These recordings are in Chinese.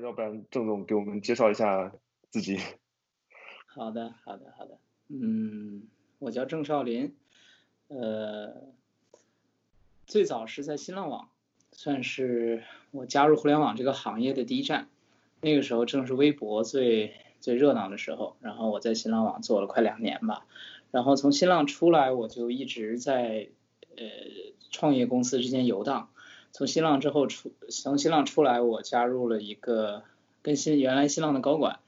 要不然郑总给我们介绍一下自己。好的，好的，好的。嗯，我叫郑少林，呃，最早是在新浪网，算是我加入互联网这个行业的第一站。那个时候正是微博最最热闹的时候，然后我在新浪网做了快两年吧。然后从新浪出来，我就一直在呃创业公司之间游荡。从新浪之后出，从新浪出来，我加入了一个跟新原来新浪的高管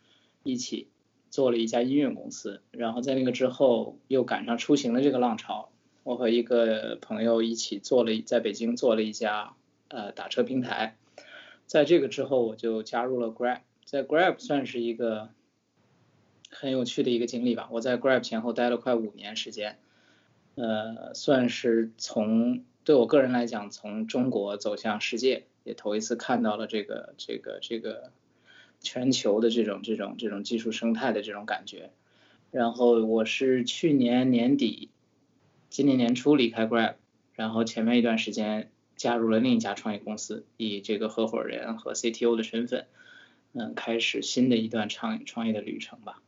一起做了一家音乐公司。然后在那个之后，又赶上出行的这个浪潮，我和一个朋友一起做了在北京做了一家呃打车平台。在这个之后，我就加入了 Grab，在 Grab 算是一个很有趣的一个经历吧。我在 Grab 前后待了快五年时间，呃，算是从对我个人来讲，从中国走向世界，也头一次看到了这个这个这个全球的这种这种这种技术生态的这种感觉。然后我是去年年底，今年年初离开 Grab，然后前面一段时间加入了另一家创业公司，以这个合伙人和 CTO 的身份，嗯，开始新的一段创创业的旅程吧。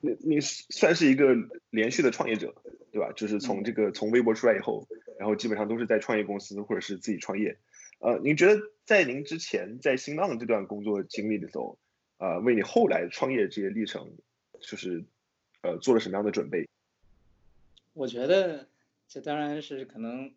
你你算是一个连续的创业者，对吧？就是从这个从微博出来以后。然后基本上都是在创业公司或者是自己创业，呃，您觉得在您之前在新浪这段工作经历的时候，呃，为你后来创业这些历程，就是呃做了什么样的准备？我觉得这当然是可能，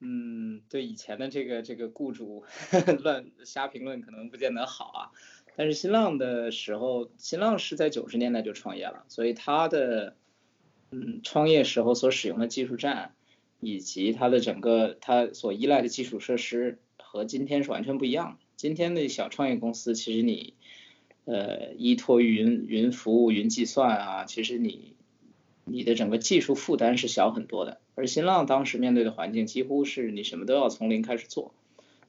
嗯，对以前的这个这个雇主 乱瞎评论可能不见得好啊，但是新浪的时候，新浪是在九十年代就创业了，所以它的嗯创业时候所使用的技术栈。以及它的整个它所依赖的基础设施和今天是完全不一样的。今天的小创业公司，其实你呃依托云云服务、云计算啊，其实你你的整个技术负担是小很多的。而新浪当时面对的环境，几乎是你什么都要从零开始做。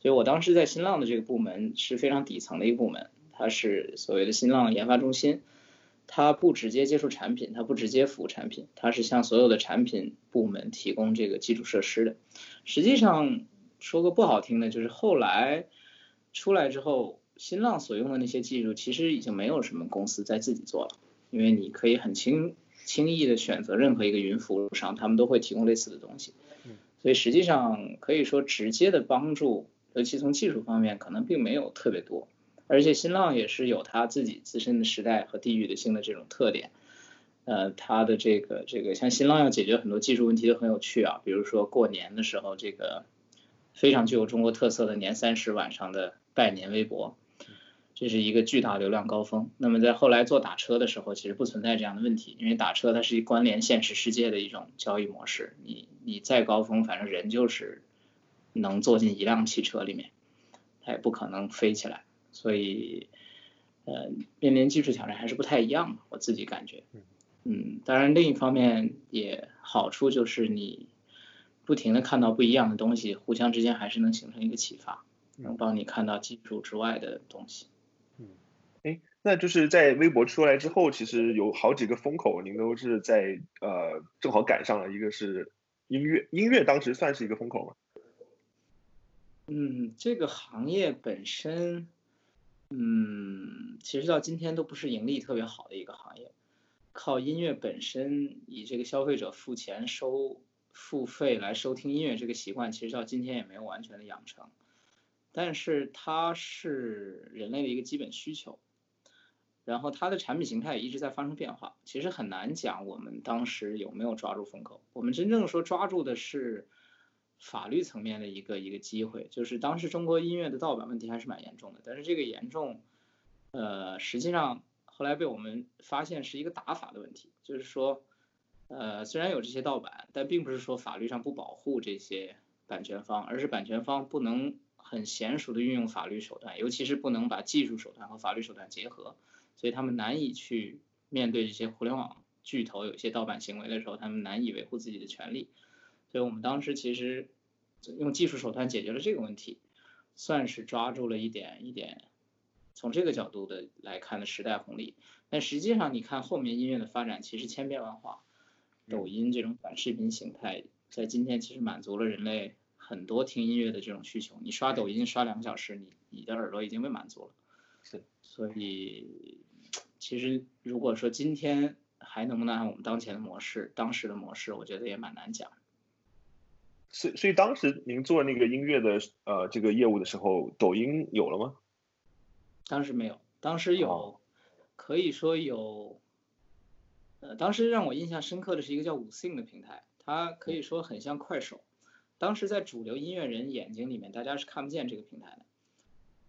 所以我当时在新浪的这个部门是非常底层的一个部门，它是所谓的新浪研发中心。它不直接接触产品，它不直接服务产品，它是向所有的产品部门提供这个基础设施的。实际上说个不好听的，就是后来出来之后，新浪所用的那些技术，其实已经没有什么公司在自己做了，因为你可以很轻轻易的选择任何一个云服务商，他们都会提供类似的东西。所以实际上可以说直接的帮助，尤其从技术方面，可能并没有特别多。而且新浪也是有它自己自身的时代和地域的性的这种特点，呃，它的这个这个像新浪要解决很多技术问题都很有趣啊，比如说过年的时候这个非常具有中国特色的年三十晚上的拜年微博，这是一个巨大流量高峰。那么在后来做打车的时候，其实不存在这样的问题，因为打车它是一关联现实世界的一种交易模式，你你再高峰，反正人就是能坐进一辆汽车里面，它也不可能飞起来。所以，呃，面临技术挑战还是不太一样，我自己感觉。嗯，当然另一方面也好处就是你不停的看到不一样的东西，互相之间还是能形成一个启发，能帮你看到技术之外的东西。嗯，哎，那就是在微博出来之后，其实有好几个风口，您都是在呃正好赶上了，一个是音乐，音乐当时算是一个风口吗？嗯，这个行业本身。嗯，其实到今天都不是盈利特别好的一个行业，靠音乐本身以这个消费者付钱收付费来收听音乐这个习惯，其实到今天也没有完全的养成。但是它是人类的一个基本需求，然后它的产品形态也一直在发生变化。其实很难讲我们当时有没有抓住风口，我们真正说抓住的是。法律层面的一个一个机会，就是当时中国音乐的盗版问题还是蛮严重的，但是这个严重，呃，实际上后来被我们发现是一个打法的问题，就是说，呃，虽然有这些盗版，但并不是说法律上不保护这些版权方，而是版权方不能很娴熟的运用法律手段，尤其是不能把技术手段和法律手段结合，所以他们难以去面对这些互联网巨头有一些盗版行为的时候，他们难以维护自己的权利。所以我们当时其实用技术手段解决了这个问题，算是抓住了一点一点，从这个角度的来看的时代红利。但实际上，你看后面音乐的发展其实千变万化，抖音这种短视频形态在今天其实满足了人类很多听音乐的这种需求。你刷抖音刷两个小时，你你的耳朵已经被满足了。是，所以其实如果说今天还能不能按我们当前的模式、当时的模式，我觉得也蛮难讲。所所以当时您做那个音乐的呃这个业务的时候，抖音有了吗？当时没有，当时有，可以说有。呃，当时让我印象深刻的是一个叫五 sing 的平台，它可以说很像快手。当时在主流音乐人眼睛里面，大家是看不见这个平台的，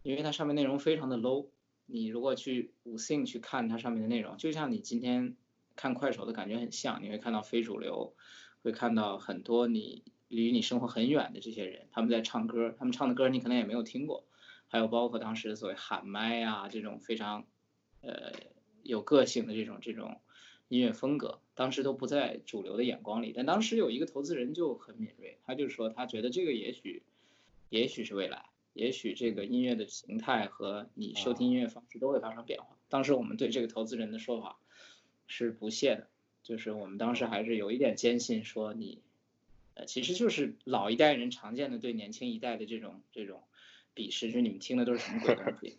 因为它上面内容非常的 low。你如果去五 sing 去看它上面的内容，就像你今天看快手的感觉很像，你会看到非主流，会看到很多你离你生活很远的这些人，他们在唱歌，他们唱的歌你可能也没有听过，还有包括当时所谓喊麦啊这种非常呃有个性的这种这种。音乐风格当时都不在主流的眼光里，但当时有一个投资人就很敏锐，他就说他觉得这个也许，也许是未来，也许这个音乐的形态和你收听音乐方式都会发生变化。当时我们对这个投资人的说法是不屑的，就是我们当时还是有一点坚信说你，其实就是老一代人常见的对年轻一代的这种这种鄙视，就是你们听的都是什么鬼东西。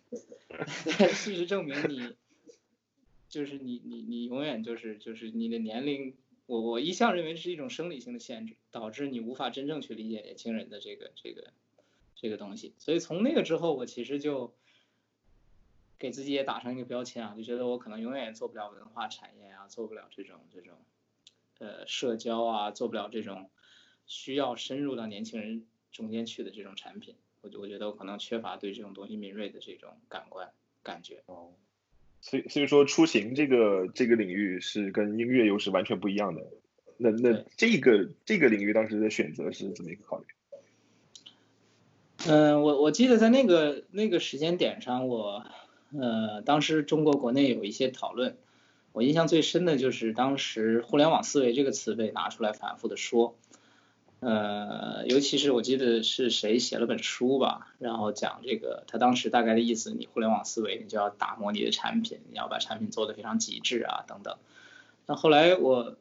事实证明你。就是你你你永远就是就是你的年龄，我我一向认为是一种生理性的限制，导致你无法真正去理解年轻人的这个这个这个东西。所以从那个之后，我其实就给自己也打上一个标签啊，就觉得我可能永远也做不了文化产业啊，做不了这种这种呃社交啊，做不了这种需要深入到年轻人中间去的这种产品。我我觉得我可能缺乏对这种东西敏锐的这种感官感觉。哦。所以，所以说出行这个这个领域是跟音乐又是完全不一样的。那那这个这个领域当时的选择是怎么一个考虑？嗯，我我记得在那个那个时间点上，我呃当时中国国内有一些讨论，我印象最深的就是当时“互联网思维”这个词被拿出来反复的说。呃，尤其是我记得是谁写了本书吧，然后讲这个，他当时大概的意思，你互联网思维，你就要打磨你的产品，你要把产品做得非常极致啊，等等。那后来我，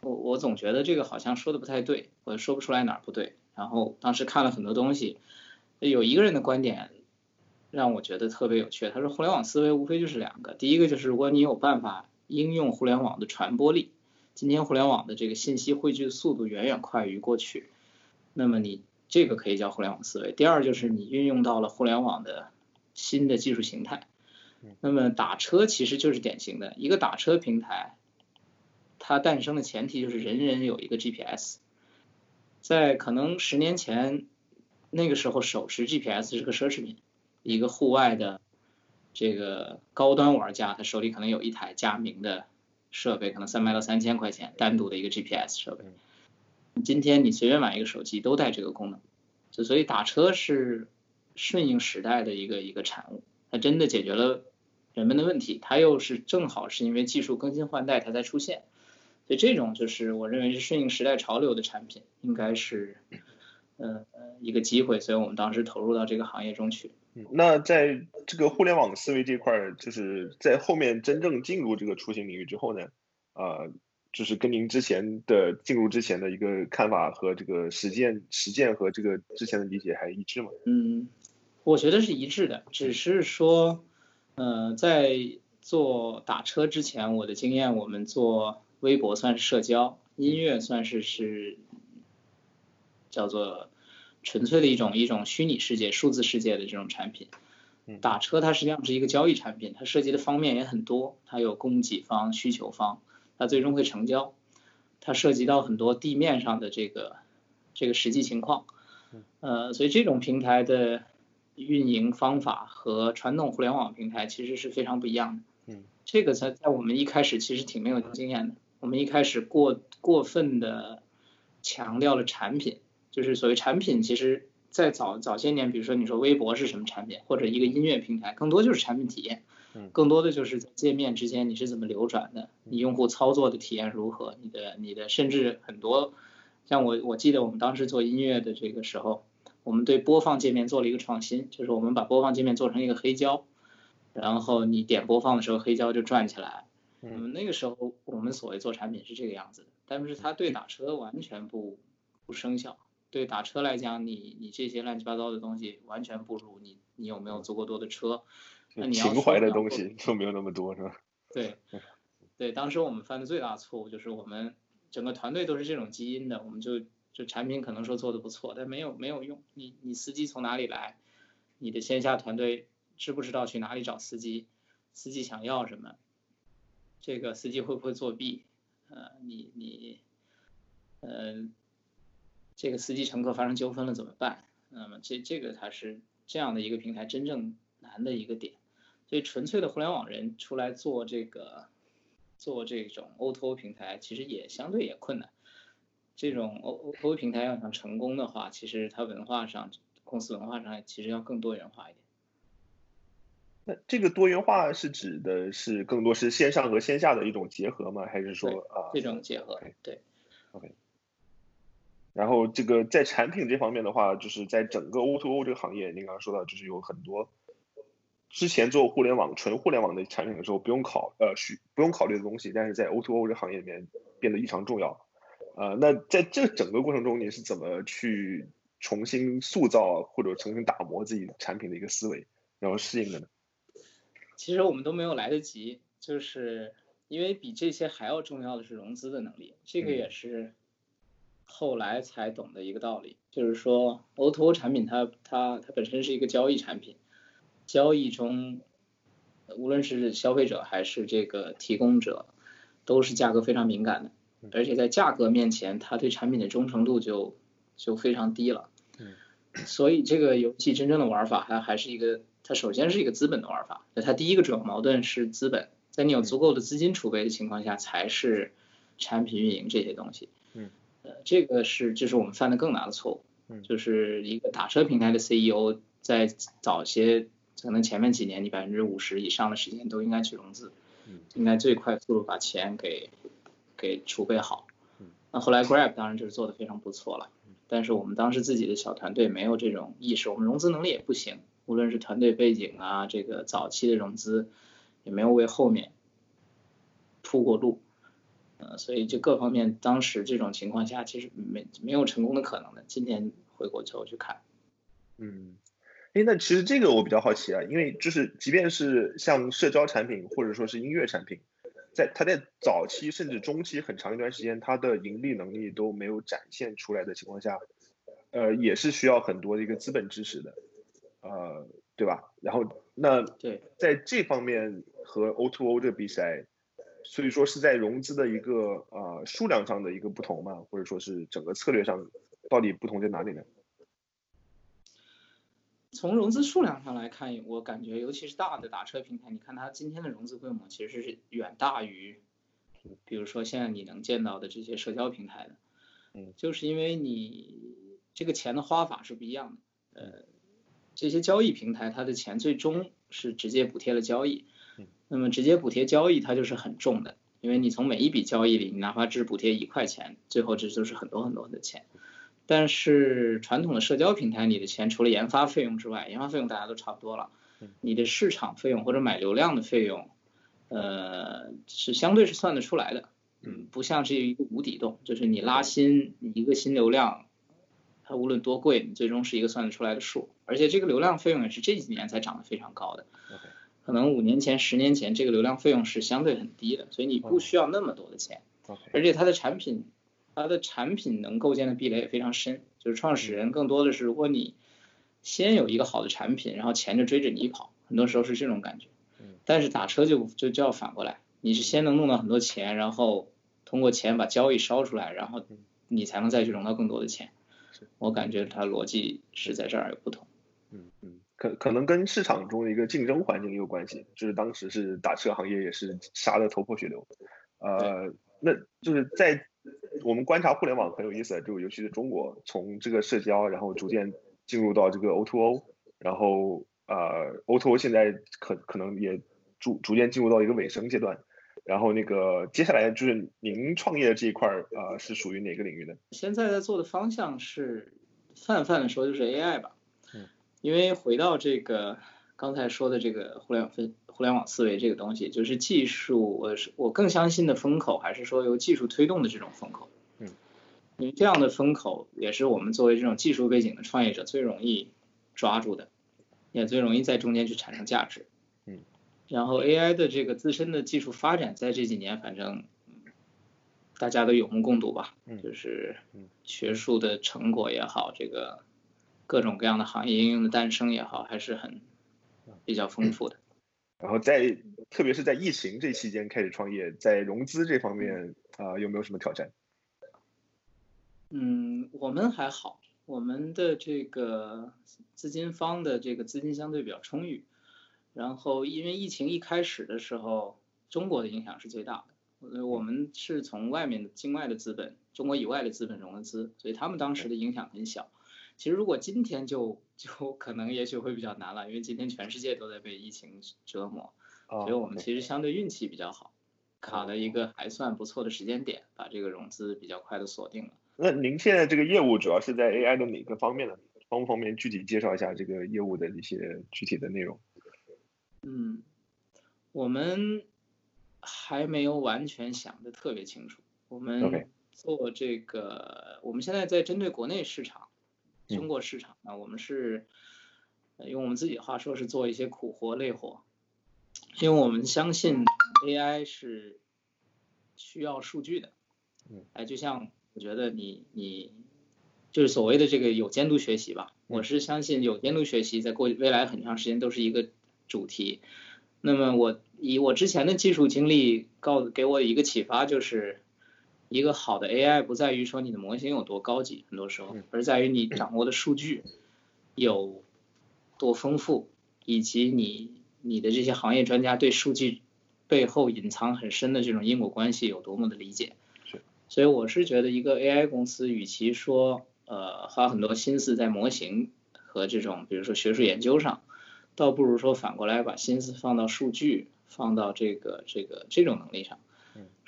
我我总觉得这个好像说的不太对，我说不出来哪儿不对。然后当时看了很多东西，有一个人的观点让我觉得特别有趣，他说互联网思维无非就是两个，第一个就是如果你有办法应用互联网的传播力。今天互联网的这个信息汇聚的速度远远快于过去，那么你这个可以叫互联网思维。第二就是你运用到了互联网的新的技术形态，那么打车其实就是典型的一个打车平台，它诞生的前提就是人人有一个 GPS，在可能十年前那个时候手持 GPS 是个奢侈品，一个户外的这个高端玩家他手里可能有一台佳明的。设备可能三百到三千块钱，单独的一个 GPS 设备。今天你随便买一个手机都带这个功能，就所以打车是顺应时代的一个一个产物，它真的解决了人们的问题，它又是正好是因为技术更新换代它才出现，所以这种就是我认为是顺应时代潮流的产品，应该是呃一个机会，所以我们当时投入到这个行业中去。那在这个互联网思维这块儿，就是在后面真正进入这个出行领域之后呢，呃，就是跟您之前的进入之前的一个看法和这个实践实践和这个之前的理解还一致吗？嗯，我觉得是一致的，只是说，呃，在做打车之前，我的经验，我们做微博算是社交，音乐算是是叫做。纯粹的一种一种虚拟世界、数字世界的这种产品，打车它实际上是一个交易产品，它涉及的方面也很多，它有供给方、需求方，它最终会成交，它涉及到很多地面上的这个这个实际情况，呃，所以这种平台的运营方法和传统互联网平台其实是非常不一样的。嗯，这个在在我们一开始其实挺没有经验的，我们一开始过过分的强调了产品。就是所谓产品，其实，在早早些年，比如说你说微博是什么产品，或者一个音乐平台，更多就是产品体验，更多的就是在界面之间你是怎么流转的，你用户操作的体验如何，你的你的甚至很多，像我我记得我们当时做音乐的这个时候，我们对播放界面做了一个创新，就是我们把播放界面做成一个黑胶，然后你点播放的时候黑胶就转起来，嗯，那个时候我们所谓做产品是这个样子的，但是它对打车完全不不生效。对打车来讲，你你这些乱七八糟的东西完全不如你你有没有足够多的车，那你要情怀的东西就没有那么多，是吧？对，对，当时我们犯的最大错误就是我们整个团队都是这种基因的，我们就就产品可能说做的不错，但没有没有用。你你司机从哪里来？你的线下团队知不知道去哪里找司机？司机想要什么？这个司机会不会作弊？呃，你你，呃，这个司机乘客发生纠纷了怎么办？那么这这个才是这样的一个平台真正难的一个点。所以纯粹的互联网人出来做这个做这种 O2O 平台，其实也相对也困难。这种 O O2O 平台要想成功的话，其实它文化上公司文化上其实要更多元化一点。那这个多元化是指的是更多是线上和线下的一种结合吗？还是说啊？这种结合，对，然后这个在产品这方面的话，就是在整个 O2O 这个行业，您刚刚说到，就是有很多之前做互联网纯互联网的产品的时候不用考呃需不用考虑的东西，但是在 O2O 这个行业里面变得异常重要。呃，那在这整个过程中，你是怎么去重新塑造或者重新打磨自己产品的一个思维，然后适应的呢？其实我们都没有来得及，就是因为比这些还要重要的是融资的能力，这个嗯也是后来才懂的一个道理，就是说 O2O 产品它它它本身是一个交易产品，交易中无论是消费者还是这个提供者，都是价格非常敏感的，而且在价格面前，它对产品的忠诚度就就非常低了。嗯所以这个游戏真正的玩法，它还是一个，它首先是一个资本的玩法。它第一个主要矛盾是资本，在你有足够的资金储备的情况下，才是产品运营这些东西。嗯，呃，这个是这是我们犯的更大的错误。嗯就是一个打车平台的 CEO 在早些可能前面几年，你百分之五十以上的时间都应该去融资，嗯应该最快速度把钱给给储备好嗯。那后来 Grab 当然就是做的非常不错了，但是我们当时自己的小团队没有这种意识，我们融资能力也不行，无论是团队背景啊，这个早期的融资也没有为后面铺过路，呃，所以就各方面当时这种情况下，其实没没有成功的可能的。今年回国之后去看，嗯，哎，那其实这个我比较好奇啊，因为就是即便是像社交产品或者说是音乐产品，在它在早期甚至中期很长一段时间，它的盈利能力都没有展现出来的情况下，呃，也是需要很多的一个资本支持的，呃，对吧？然后那对，在这方面和 O2O 这比起来，所以说是在融资的一个呃数量上的一个不同嘛，或者说是整个策略上到底不同在哪里呢？从融资数量上来看，我感觉尤其是大的打车平台，你看它今天的融资规模其实是远大于，比如说现在你能见到的这些社交平台的，嗯，就是因为你这个钱的花法是不一样的，呃，这些交易平台它的钱最终是直接补贴了交易，嗯，那么直接补贴交易它就是很重的，因为你从每一笔交易里，你哪怕只补贴一块钱，最后这就是很多很多的钱。但是传统的社交平台，你的钱除了研发费用之外，研发费用大家都差不多了嗯，你的市场费用或者买流量的费用，呃，是相对是算得出来的，嗯，不像是一个无底洞，就是你拉新你一个新流量，它无论多贵，你最终是一个算得出来的数，而且这个流量费用也是这几年才涨得非常高的可能五年前、十年前这个流量费用是相对很低的，所以你不需要那么多的钱。而且它的产品，它的产品能构建的壁垒也非常深。就是创始人更多的是，如果你先有一个好的产品，然后钱就追着你跑，很多时候是这种感觉嗯。但是打车就就就要反过来，你是先能弄到很多钱，然后通过钱把交易烧出来，然后嗯你才能再去融到更多的钱。我感觉它逻辑是在这儿有不同。嗯嗯，可可能跟市场中的一个竞争环境也有关系，就是当时是打车行业也是杀的头破血流，呃，那就是在我们观察互联网很有意思，就尤其是中国，从这个社交，然后逐渐进入到这个 O2O，O，然后呃 O2O O 现在可可能也逐逐渐进入到一个尾声阶段，然后那个接下来就是您创业的这一块儿，呃，是属于哪个领域的？现在在做的方向是泛泛的说就是 AI 吧，嗯，因为回到这个刚才说的这个互联网分互联网思维这个东西，就是技术，我是我更相信的风口还是说由技术推动的这种风口，嗯，因为这样的风口也是我们作为这种技术背景的创业者最容易抓住的，也最容易在中间去产生价值。嗯，然后 AI 的这个自身的技术发展，在这几年反正大家都有目共睹吧，嗯。就是嗯。学术的成果也好，这个各种各样的行业应用的诞生也好，还是很比较丰富的。然后在特别是在疫情这期间开始创业，在融资这方面啊、有没有什么挑战？嗯，我们还好，我们的这个资金方的这个资金相对比较充裕，然后因为疫情一开始的时候，中国的影响是最大的，呃我们是从外面的境外的资本，中国以外的资本融的资，所以他们当时的影响很小。其实如果今天就 就可能也许会比较难了，因为今天全世界都在被疫情折磨，啊所以我们其实相对运气比较好，卡了一个还算不错的时间点，把这个融资比较快的锁定了。那您现在这个业务主要是在 AI 的哪个方面呢？方不方便具体介绍一下这个业务的一些具体的内容？嗯，我们还没有完全想的特别清楚。我们做这个，我们现在在针对国内市场，嗯中国市场呢，我们是呃用我们自己的话说是做一些苦活累活，因为我们相信 AI 是需要数据的。嗯，哎，就像我觉得你你就是所谓的这个有监督学习吧，我是相信有监督学习在过未来很长时间都是一个主题。那么我以我之前的技术经历告给我一个启发，就是一个好的 AI 不在于说你的模型有多高级，很多时候嗯，而在于你掌握的数据有多丰富，以及你你的这些行业专家对数据背后隐藏很深的这种因果关系有多么的理解。是，所以我是觉得一个 AI 公司，与其说呃花很多心思在模型和这种比如说学术研究上，倒不如说反过来把心思放到数据，放到这个这个这种能力上嗯。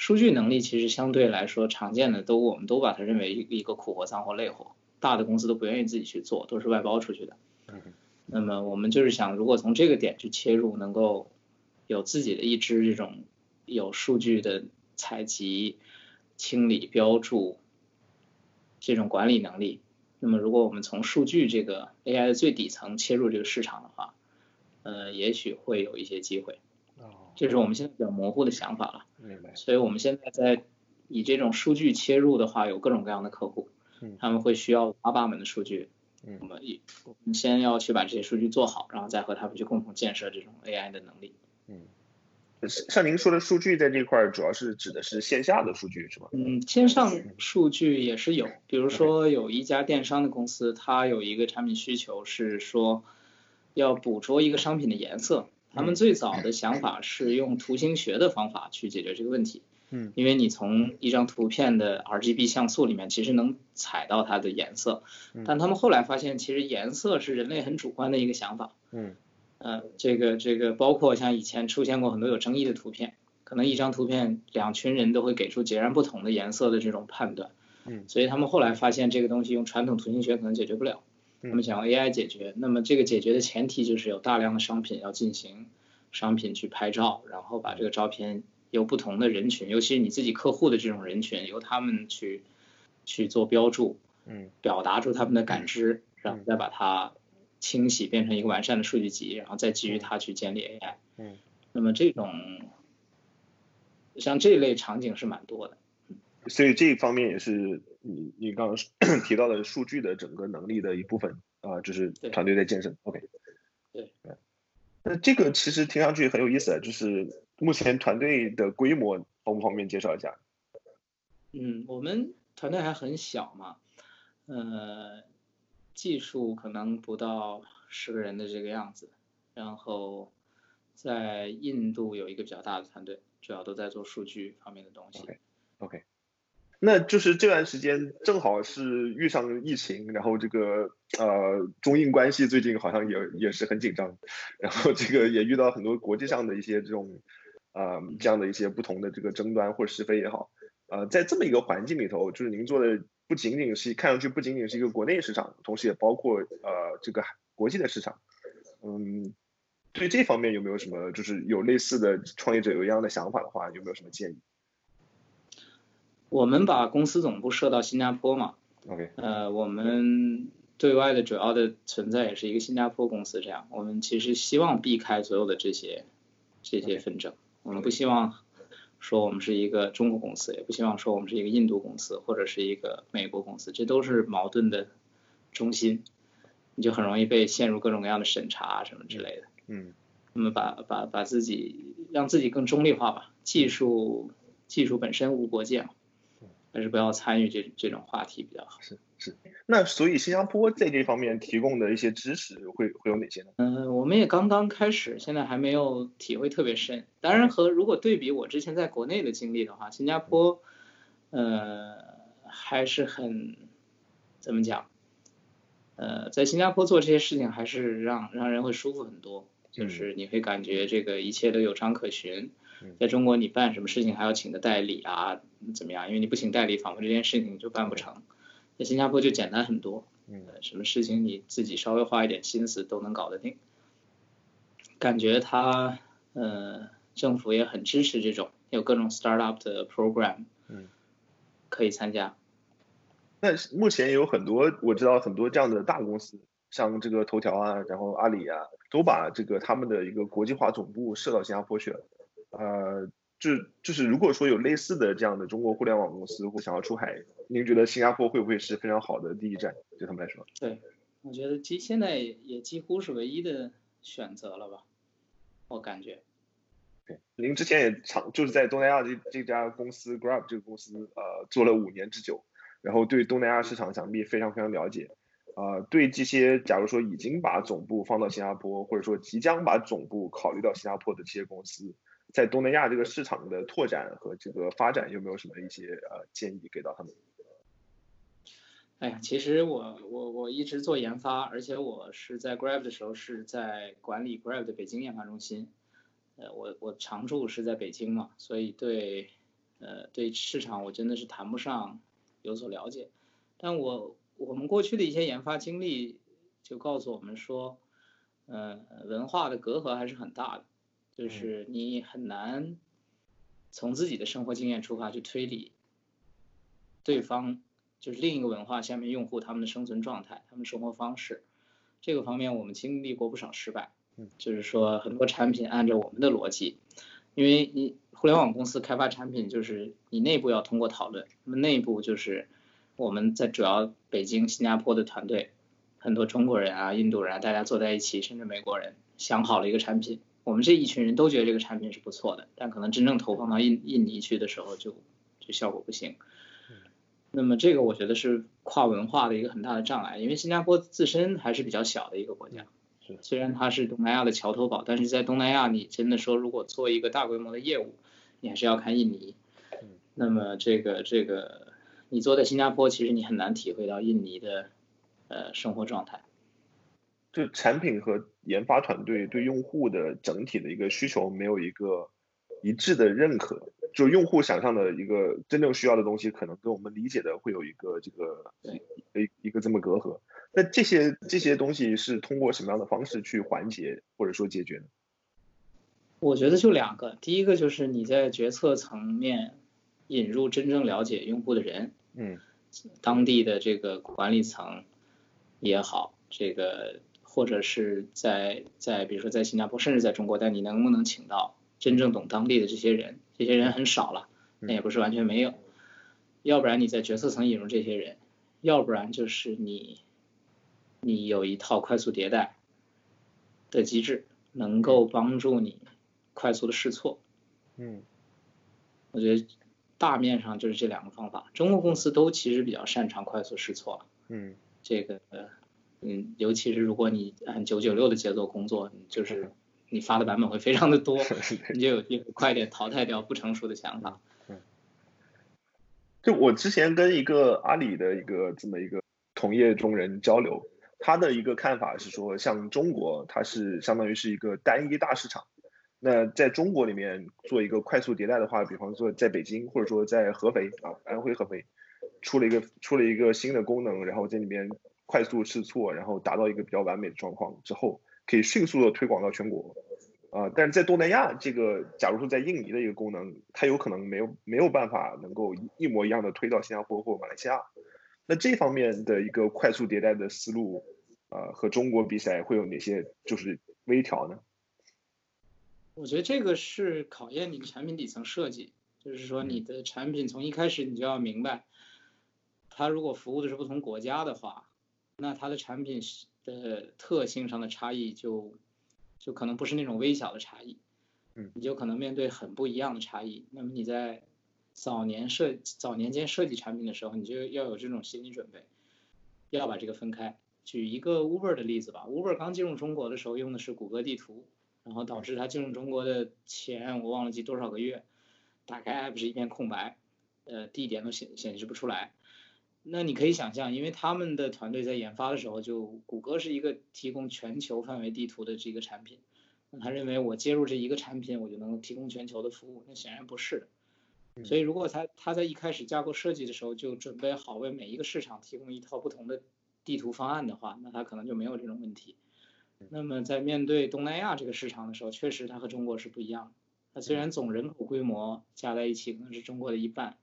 数据能力其实相对来说常见的都我们都把它认为一一个苦活、脏活、累活，大的公司都不愿意自己去做，都是外包出去的。嗯那么我们就是想，如果从这个点去切入，能够有自己的一支这种有数据的采集、清理、标注这种管理能力。那么如果我们从数据这个 AI 的最底层切入这个市场的话，呃，也许会有一些机会。哦，这是我们现在比较模糊的想法了。明白。所以我们现在在以这种数据切入的话，有各种各样的客户嗯，他们会需要五花八门的数据。嗯我们一我们先要去把这些数据做好，然后再和他们去共同建设这种 AI 的能力。嗯，像您说的数据在这块儿主要是指的是线下的数据是吧？嗯，线上数据也是有，比如说有一家电商的公司，它有一个产品需求是说要捕捉一个商品的颜色，他们最早的想法是用图形学的方法去解决这个问题。嗯，因为你从一张图片的 RGB 像素里面其实能采到它的颜色，嗯但他们后来发现，其实颜色是人类很主观的一个想法。嗯呃，这个这个包括像以前出现过很多有争议的图片，可能一张图片两群人都会给出截然不同的颜色的这种判断。嗯所以他们后来发现这个东西用传统图形学可能解决不了，嗯他们想要 AI 解决。那么这个解决的前提就是有大量的商品要进行商品去拍照，然后把这个照片由不同的人群，尤其是你自己客户的这种人群，由他们去去做标注，嗯表达出他们的感知，然后再把它清洗变成一个完善的数据集，然后再基于它去建立 AI。嗯，那么这种像这类场景是蛮多的。所以这一方面也是你你刚刚 提到的数据的整个能力的一部分啊、就是团队在建设。OK。对。那这个其实听上去很有意思，就是目前团队的规模方不方便介绍一下？嗯，我们团队还很小嘛，呃，技术可能不到十个人的这个样子，然后在印度有一个比较大的团队，主要都在做数据方面的东西。OK OK，那就是这段时间正好是遇上疫情，然后这个呃中印关系最近好像也也是很紧张，然后这个也遇到很多国际上的一些这种呃这样的一些不同的这个争端或者是非也好，呃在这么一个环境里头，就是您做的不仅仅是看上去不仅仅是一个国内市场，同时也包括呃这个国际的市场，嗯。对这方面有没有什么，就是有类似的创业者有一样的想法的话，有没有什么建议我们把公司总部设到新加坡嘛，？OK，呃，我们对外的主要的存在也是一个新加坡公司这样，我们其实希望避开所有的这些这些纷争，我们不希望说我们是一个中国公司，也不希望说我们是一个印度公司或者是一个美国公司，这都是矛盾的中心，你就很容易被陷入各种各样的审查什么之类的。嗯，那么把把把自己让自己更中立化吧，技术技术本身无国界嘛。还是不要参与这这种话题比较好。是是，那所以新加坡在这方面提供的一些支持会会有哪些呢？嗯，我们也刚刚开始，现在还没有体会特别深。当然和如果对比我之前在国内的经历的话，新加坡，呃，还是很怎么讲？呃，在新加坡做这些事情还是让让人会舒服很多，就是你会感觉这个一切都有章可循。在中国，你办什么事情还要请个代理啊，怎么样？因为你不请代理，仿佛这件事情就办不成。在新加坡就简单很多，嗯，什么事情你自己稍微花一点心思都能搞得定。感觉他，呃，政府也很支持这种，有各种 startup 的 program，嗯，可以参加。那目前有很多，我知道很多这样的大公司，像这个头条啊，然后阿里啊，都把这个他们的一个国际化总部设到新加坡去了。呃，就就是如果说有类似的这样的中国互联网公司或想要出海，您觉得新加坡会不会是非常好的第一站？对他们来说？对，我觉得几现在也几乎是唯一的选择了吧，我感觉。对，您之前也长就是在东南亚这这家公司 Grab 这个公司呃做了五年之久，然后对东南亚市场想必非常非常了解。呃，对这些假如说已经把总部放到新加坡，或者说即将把总部考虑到新加坡的这些公司。在东南亚这个市场的拓展和这个发展有没有什么一些呃建议给到他们？哎呀，其实我我我一直做研发，而且我是在 Grab 的时候是在管理 Grab 的北京研发中心，呃，我我常驻是在北京嘛，所以对呃对市场我真的是谈不上有所了解，但我我们过去的一些研发经历就告诉我们说，呃，文化的隔阂还是很大的。就是你很难从自己的生活经验出发去推理对方就是另一个文化下面用户他们的生存状态、他们生活方式，这个方面我们经历过不少失败。就是说很多产品按照我们的逻辑，因为你互联网公司开发产品就是你内部要通过讨论，那么内部就是我们在主要北京、新加坡的团队，很多中国人啊、印度人啊，大家坐在一起，甚至美国人想好了一个产品。我们这一群人都觉得这个产品是不错的，但可能真正投放到印印尼去的时候，就就效果不行。那么这个我觉得是跨文化的一个很大的障碍，因为新加坡自身还是比较小的一个国家。虽然它是东南亚的桥头堡，但是在东南亚你真的说如果做一个大规模的业务，你还是要看印尼。那么这个这个你坐在新加坡，其实你很难体会到印尼的呃生活状态。就产品和研发团队对用户的整体的一个需求没有一个一致的认可，就用户想象的一个真正需要的东西，可能跟我们理解的会有一个这个一一个这么隔阂。那这些这些东西是通过什么样的方式去缓解或者说解决呢？我觉得就两个，第一个就是你在决策层面引入真正了解用户的人，嗯，当地的这个管理层也好，这个。或者是在在比如说在新加坡，甚至在中国，但你能不能请到真正懂当地的这些人？这些人很少了，那也不是完全没有。要不然你在决策层引入这些人，要不然就是你你有一套快速迭代的机制，能够帮助你快速的试错。嗯，我觉得大面上就是这两个方法。中国公司都其实比较擅长快速试错。嗯，这个。嗯，尤其是如果你按九九六的节奏工作，就是你发的版本会非常的多，你就有机会快点淘汰掉不成熟的想法。嗯，就我之前跟一个阿里的一个这么一个同业中人交流，他的一个看法是说，像中国它是相当于是一个单一大市场，那在中国里面做一个快速迭代的话，比方说在北京或者说在合肥啊，安徽合肥出了一个出了一个新的功能，然后在里面。快速试错，然后达到一个比较完美的状况之后，可以迅速的推广到全国，啊，但是在东南亚这个，假如说在印尼的一个功能，它有可能没有没有办法能够一模一样的推到新加坡或马来西亚，那这方面的一个快速迭代的思路，呃，和中国比起来会有哪些就是微调呢？我觉得这个是考验你的产品底层设计，就是说你的产品从一开始你就要明白，它如果服务的是不同国家的话，那它的产品的特性上的差异就就可能不是那种微小的差异，嗯，你就可能面对很不一样的差异。那么你在早年设早年间设计产品的时候，你就要有这种心理准备，要把这个分开。举一个 Uber 的例子吧，Uber 刚进入中国的时候用的是谷歌地图。然后导致它进入中国的前我忘了记多少个月，打开 app 是一片空白，呃，地点都显显示不出来。那你可以想象，因为他们的团队在研发的时候，就谷歌是一个提供全球范围地图的这个产品，那他认为我接入这一个产品，我就能提供全球的服务，那显然不是的。所以如果他他在一开始架构设计的时候就准备好为每一个市场提供一套不同的地图方案的话，那他可能就没有这种问题。那么在面对东南亚这个市场的时候，确实它和中国是不一样的。它虽然总人口规模加在一起可能是中国的一半，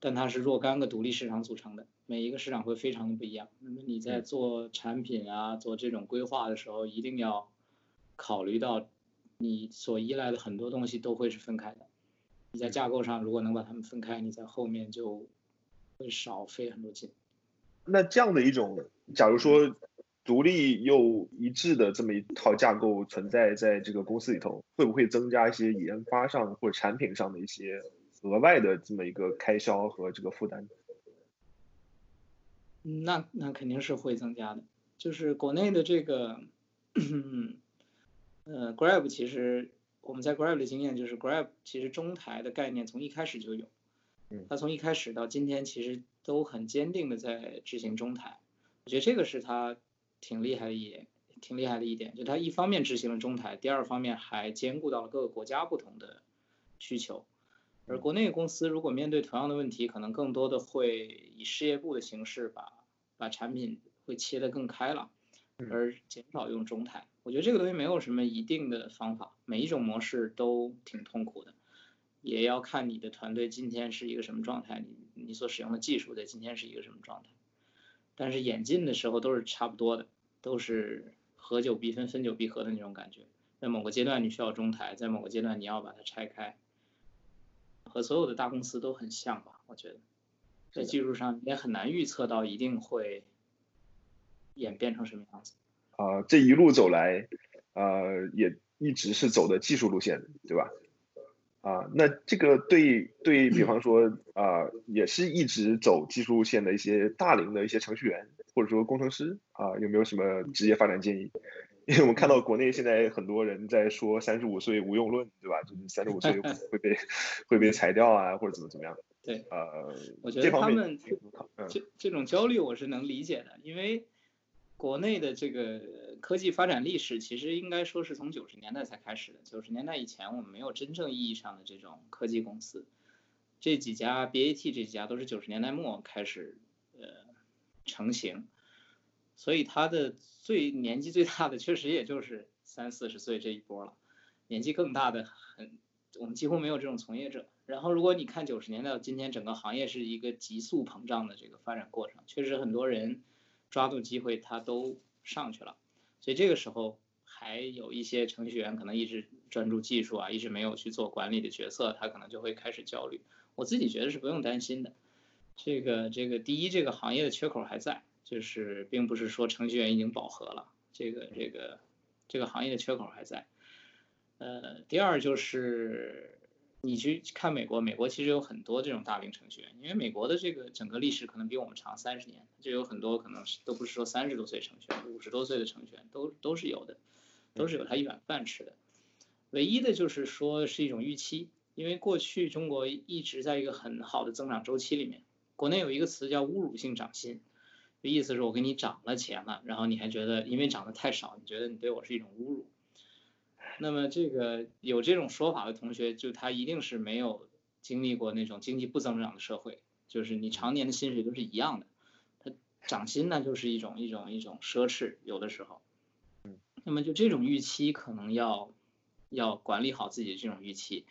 但它是若干个独立市场组成的，每一个市场会非常的不一样。那么你在做产品啊，做这种规划的时候，一定要考虑到你所依赖的很多东西都会是分开的。你在架构上如果能把它们分开，你在后面就会少费很多劲。那这样的一种，假如说。独立又一致的这么一套架构存在在这个公司里头，会不会增加一些研发上或者产品上的一些额外的这么一个开销和这个负担？那那肯定是会增加的。就是国内的这个，呃，Grab 其实我们在 Grab 的经验就是 Grab 其实中台的概念从一开始就有，它从一开始到今天其实都很坚定的在执行中台，我觉得这个是它。挺厉害的一，挺厉害的一点，就它一方面执行了中台，第二方面还兼顾到了各个国家不同的需求。而国内公司如果面对同样的问题，可能更多的会以事业部的形式把把产品会切得更开了，而减少用中台。我觉得这个东西没有什么一定的方法，每一种模式都挺痛苦的，也要看你的团队今天是一个什么状态，你你所使用的技术在今天是一个什么状态。但是演进的时候都是差不多的，都是合久必分，分久必合的那种感觉。在某个阶段你需要中台，在某个阶段你要把它拆开，和所有的大公司都很像吧？我觉得，在技术上也很难预测到一定会演变成什么样子。啊，这一路走来，呃，也一直是走的技术路线，对吧？啊，那这个对对比方说啊，也是一直走技术路线的一些大龄的一些程序员或者说工程师啊，有没有什么职业发展建议？因为我们看到国内现在很多人在说三十五岁无用论，对吧？就是三十五岁 会被会被裁掉啊，或者怎么怎么样？对，呃，我觉得他们这这种焦虑我是能理解的，因为。国内的这个科技发展历史，其实应该说是从九十年代才开始的。九十年代以前，我们没有真正意义上的这种科技公司。这几家 BAT 这几家都是九十年代末开始呃成型，所以它的最年纪最大的确实也就是三四十岁这一波了。年纪更大的很，我们几乎没有这种从业者。然后，如果你看九十年代到今天，整个行业是一个急速膨胀的这个发展过程，确实很多人。抓住机会，他都上去了，所以这个时候还有一些程序员可能一直专注技术啊，一直没有去做管理的角色，他可能就会开始焦虑。我自己觉得是不用担心的。这个这个第一，这个行业的缺口还在，就是并不是说程序员已经饱和了，这个这个这个行业的缺口还在。呃，第二就是。你去看美国，美国其实有很多这种大龄程序员，因为美国的这个整个历史可能比我们长三十年，就有很多可能是都不是说三十多岁程序员，五十多岁的程序员都都是有的，都是有他一碗饭吃的。唯一的就是说是一种预期，因为过去中国一直在一个很好的增长周期里面，国内有一个词叫侮辱性涨薪，意思是我给你涨了钱了，然后你还觉得因为涨得太少，你觉得你对我是一种侮辱。那么这个有这种说法的同学，就他一定是没有经历过那种经济不增长的社会，就是你常年的薪水都是一样的，他涨薪那就是一种一种一种奢侈，有的时候。那么就这种预期可能要要管理好自己的这种预期，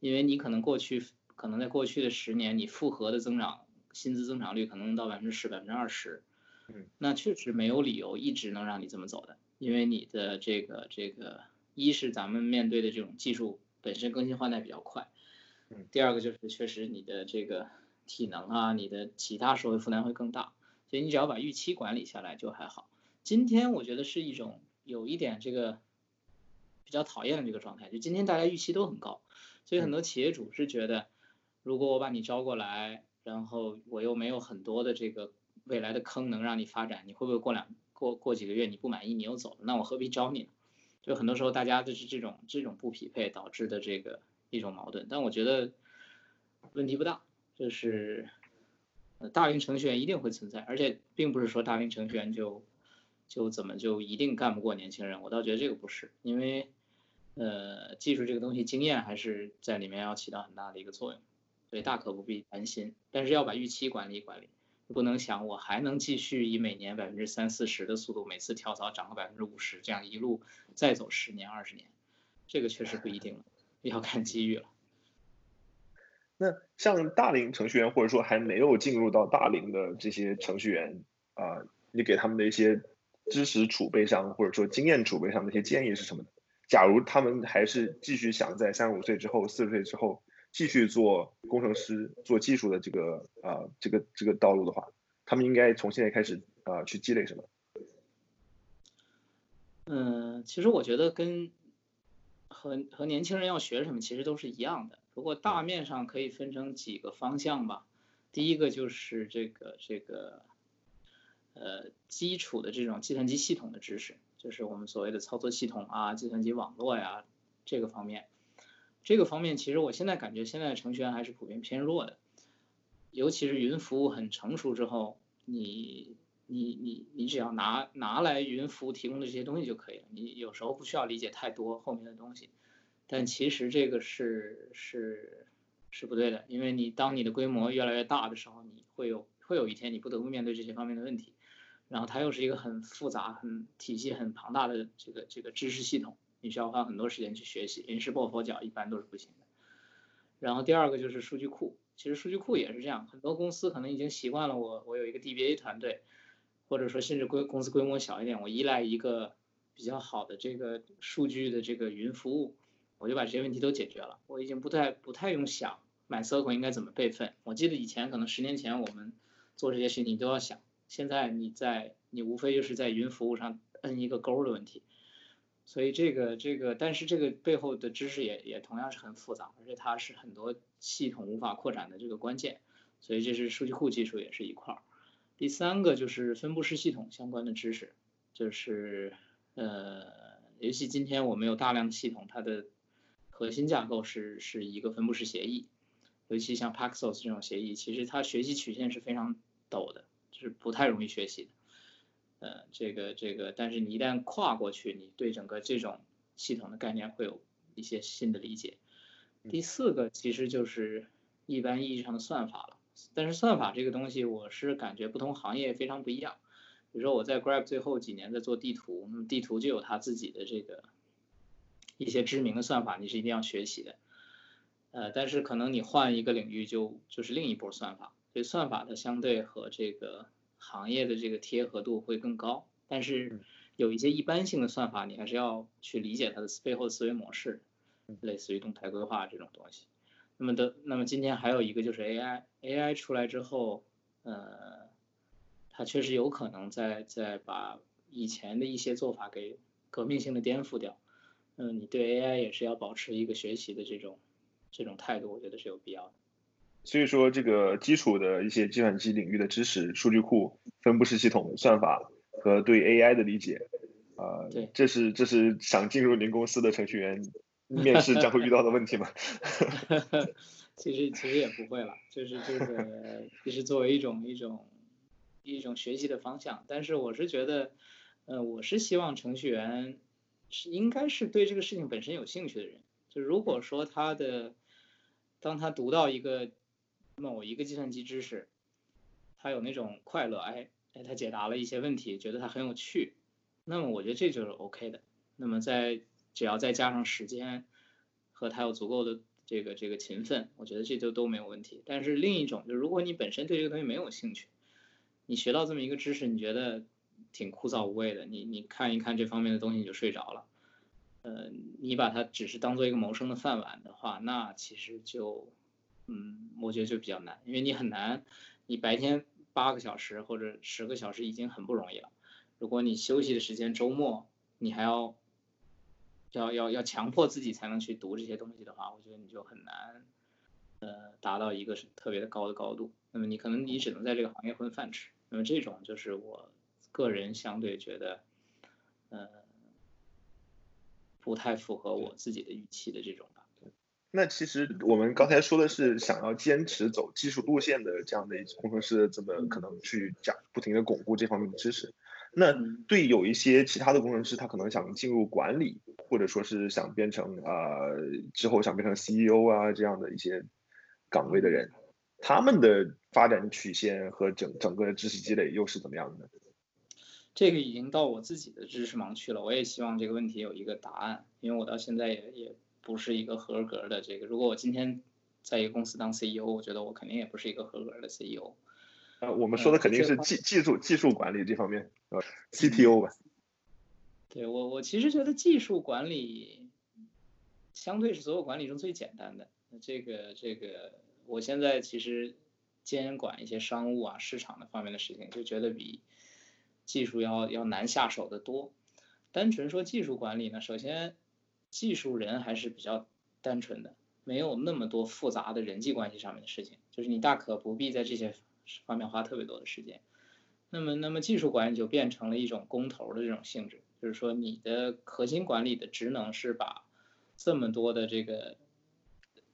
因为你可能过去可能在过去的十年，你复合的增长薪资增长率可能能到百分之十、百分之二十，嗯，那确实没有理由一直能让你这么走的，因为你的这个这个，一是咱们面对的这种技术本身更新换代比较快，嗯，第二个就是确实你的这个体能啊，你的其他社会负担会更大，所以你只要把预期管理下来就还好。今天我觉得是一种有一点这个比较讨厌的这个状态，就今天大家预期都很高，所以很多企业主是觉得，如果我把你招过来，然后我又没有很多的这个未来的坑能让你发展，你会不会过两过过几个月你不满意你又走了？那我何必招你呢？就很多时候大家就是这种这种不匹配导致的这个一种矛盾，但我觉得问题不大，就是呃大龄程序员一定会存在，而且并不是说大龄程序员就就怎么就一定干不过年轻人，我倒觉得这个不是，因为呃技术这个东西经验还是在里面要起到很大的一个作用，所以大可不必担心，但是要把预期管理管理，不能想我还能继续以每年百分之三四十的速度每次跳槽涨个百分之五十，这样一路再走十年二十年，这个确实不一定了，要看机遇了。那像大龄程序员或者说还没有进入到大龄的这些程序员啊、你给他们的一些知识储备上或者说经验储备上的一些建议是什么呢？假如他们还是继续想在三十五岁之后、四十岁之后继续做工程师、做技术的这个啊、这个这个道路的话，他们应该从现在开始啊、去积累什么？嗯，其实我觉得跟和和年轻人要学什么其实都是一样的，不过大面上可以分成几个方向吧。第一个就是这个这个呃基础的这种计算机系统的知识，就是我们所谓的操作系统啊、计算机网络呀这个方面。这个方面其实我现在感觉现在的程序员还是普遍偏弱的，尤其是云服务很成熟之后，你你你你只要拿拿来云服务提供的这些东西就可以了，你有时候不需要理解太多后面的东西，但其实这个是是是不对的，因为你当你的规模越来越大的时候，你会有会有一天你不得不面对这些方面的问题，然后它又是一个很复杂、很体系很庞大的这个这个知识系统，你需要花很多时间去学习，临时抱佛脚一般都是不行的。然后第二个就是数据库，其实数据库也是这样，很多公司可能已经习惯了我我有一个 DBA 团队，或者说甚至规公司规模小一点，我依赖一个比较好的这个数据的这个云服务，我就把这些问题都解决了。我已经不太不太用想 MySQL 应该怎么备份。我记得以前可能十年前我们做这些事情都要想，现在你在你无非就是在云服务上摁一个勾的问题。所以这个这个，但是这个背后的知识也也同样是很复杂，而且它是很多系统无法扩展的这个关键，所以这是数据库技术也是一块儿。第三个就是分布式系统相关的知识，就是呃，尤其今天我们有大量的系统，它的核心架构是是一个分布式协议，尤其像 Paxos 这种协议，其实它学习曲线是非常陡的，就是不太容易学习的。呃，这个这个，但是你一旦跨过去，你对整个这种系统的概念会有一些新的理解。第四个其实就是一般意义上的算法了，但是算法这个东西，我是感觉不同行业非常不一样。比如说我在 Grab 最后几年在做地图，那么地图就有它自己的这个一些知名的算法，你是一定要学习的。呃，但是可能你换一个领域就就是另一波算法，所以算法的相对和这个行业的这个贴合度会更高，但是有一些一般性的算法，你还是要去理解它的背后的思维模式，类似于动态规划这种东西。那么的，那么今天还有一个就是 AI，AI 出来之后，呃，它确实有可能在在把以前的一些做法给革命性的颠覆掉。嗯，你对 AI 也是要保持一个学习的这种这种态度，我觉得是有必要的。所以说，这个基础的一些计算机领域的知识、数据库、分布式系统、算法和对 AI 的理解，啊、对。这是这是想进入您公司的程序员面试将会遇到的问题吗？其实其实也不会了，就是这个，其实作为一种一种一种学习的方向，但是我是觉得，呃，我是希望程序员是应该是对这个事情本身有兴趣的人，就如果说他的当他读到一个某一个计算机知识，他有那种快乐，哎哎，他解答了一些问题，觉得他很有趣，那么我觉得这就是 OK 的。那么在只要再加上时间和他有足够的这个这个勤奋，我觉得这就都没有问题。但是另一种就是，如果你本身对这个东西没有兴趣，你学到这么一个知识，你觉得挺枯燥无味的，你你看一看这方面的东西你就睡着了，呃，你把它只是当做一个谋生的饭碗的话，那其实就，嗯，我觉得就比较难，因为你很难，你白天八个小时或者十个小时已经很不容易了，如果你休息的时间周末你还要。要要要强迫自己才能去读这些东西的话，我觉得你就很难，呃，达到一个是特别的高的高度。那么你可能你只能在这个行业混饭吃。那么这种就是我个人相对觉得，呃，不太符合我自己的预期的这种吧。那其实我们刚才说的是想要坚持走技术路线的这样的一工程师，怎么可能去讲不停的巩固这方面的知识？那对有一些其他的工程师，他可能想进入管理，或者说是想变成呃之后想变成 CEO 啊这样的一些岗位的人，他们的发展曲线和整整个的知识积累又是怎么样的？这个已经到我自己的知识盲区了。我也希望这个问题有一个答案，因为我到现在也也不是一个合格的这个。如果我今天在一个公司当 CEO，我觉得我肯定也不是一个合格的 CEO。啊，我们说的肯定是技技术技术管理这方面，呃，CTO 吧。对我，我其实觉得技术管理相对是所有管理中最简单的。这个这个，我现在其实监管一些商务啊、市场的方面的事情，就觉得比技术要要难下手的多。单纯说技术管理呢，首先技术人还是比较单纯的，没有那么多复杂的人际关系上面的事情，就是你大可不必在这些。方面花特别多的时间，那么那么技术管理就变成了一种工头的这种性质，就是说你的核心管理的职能是把这么多的这个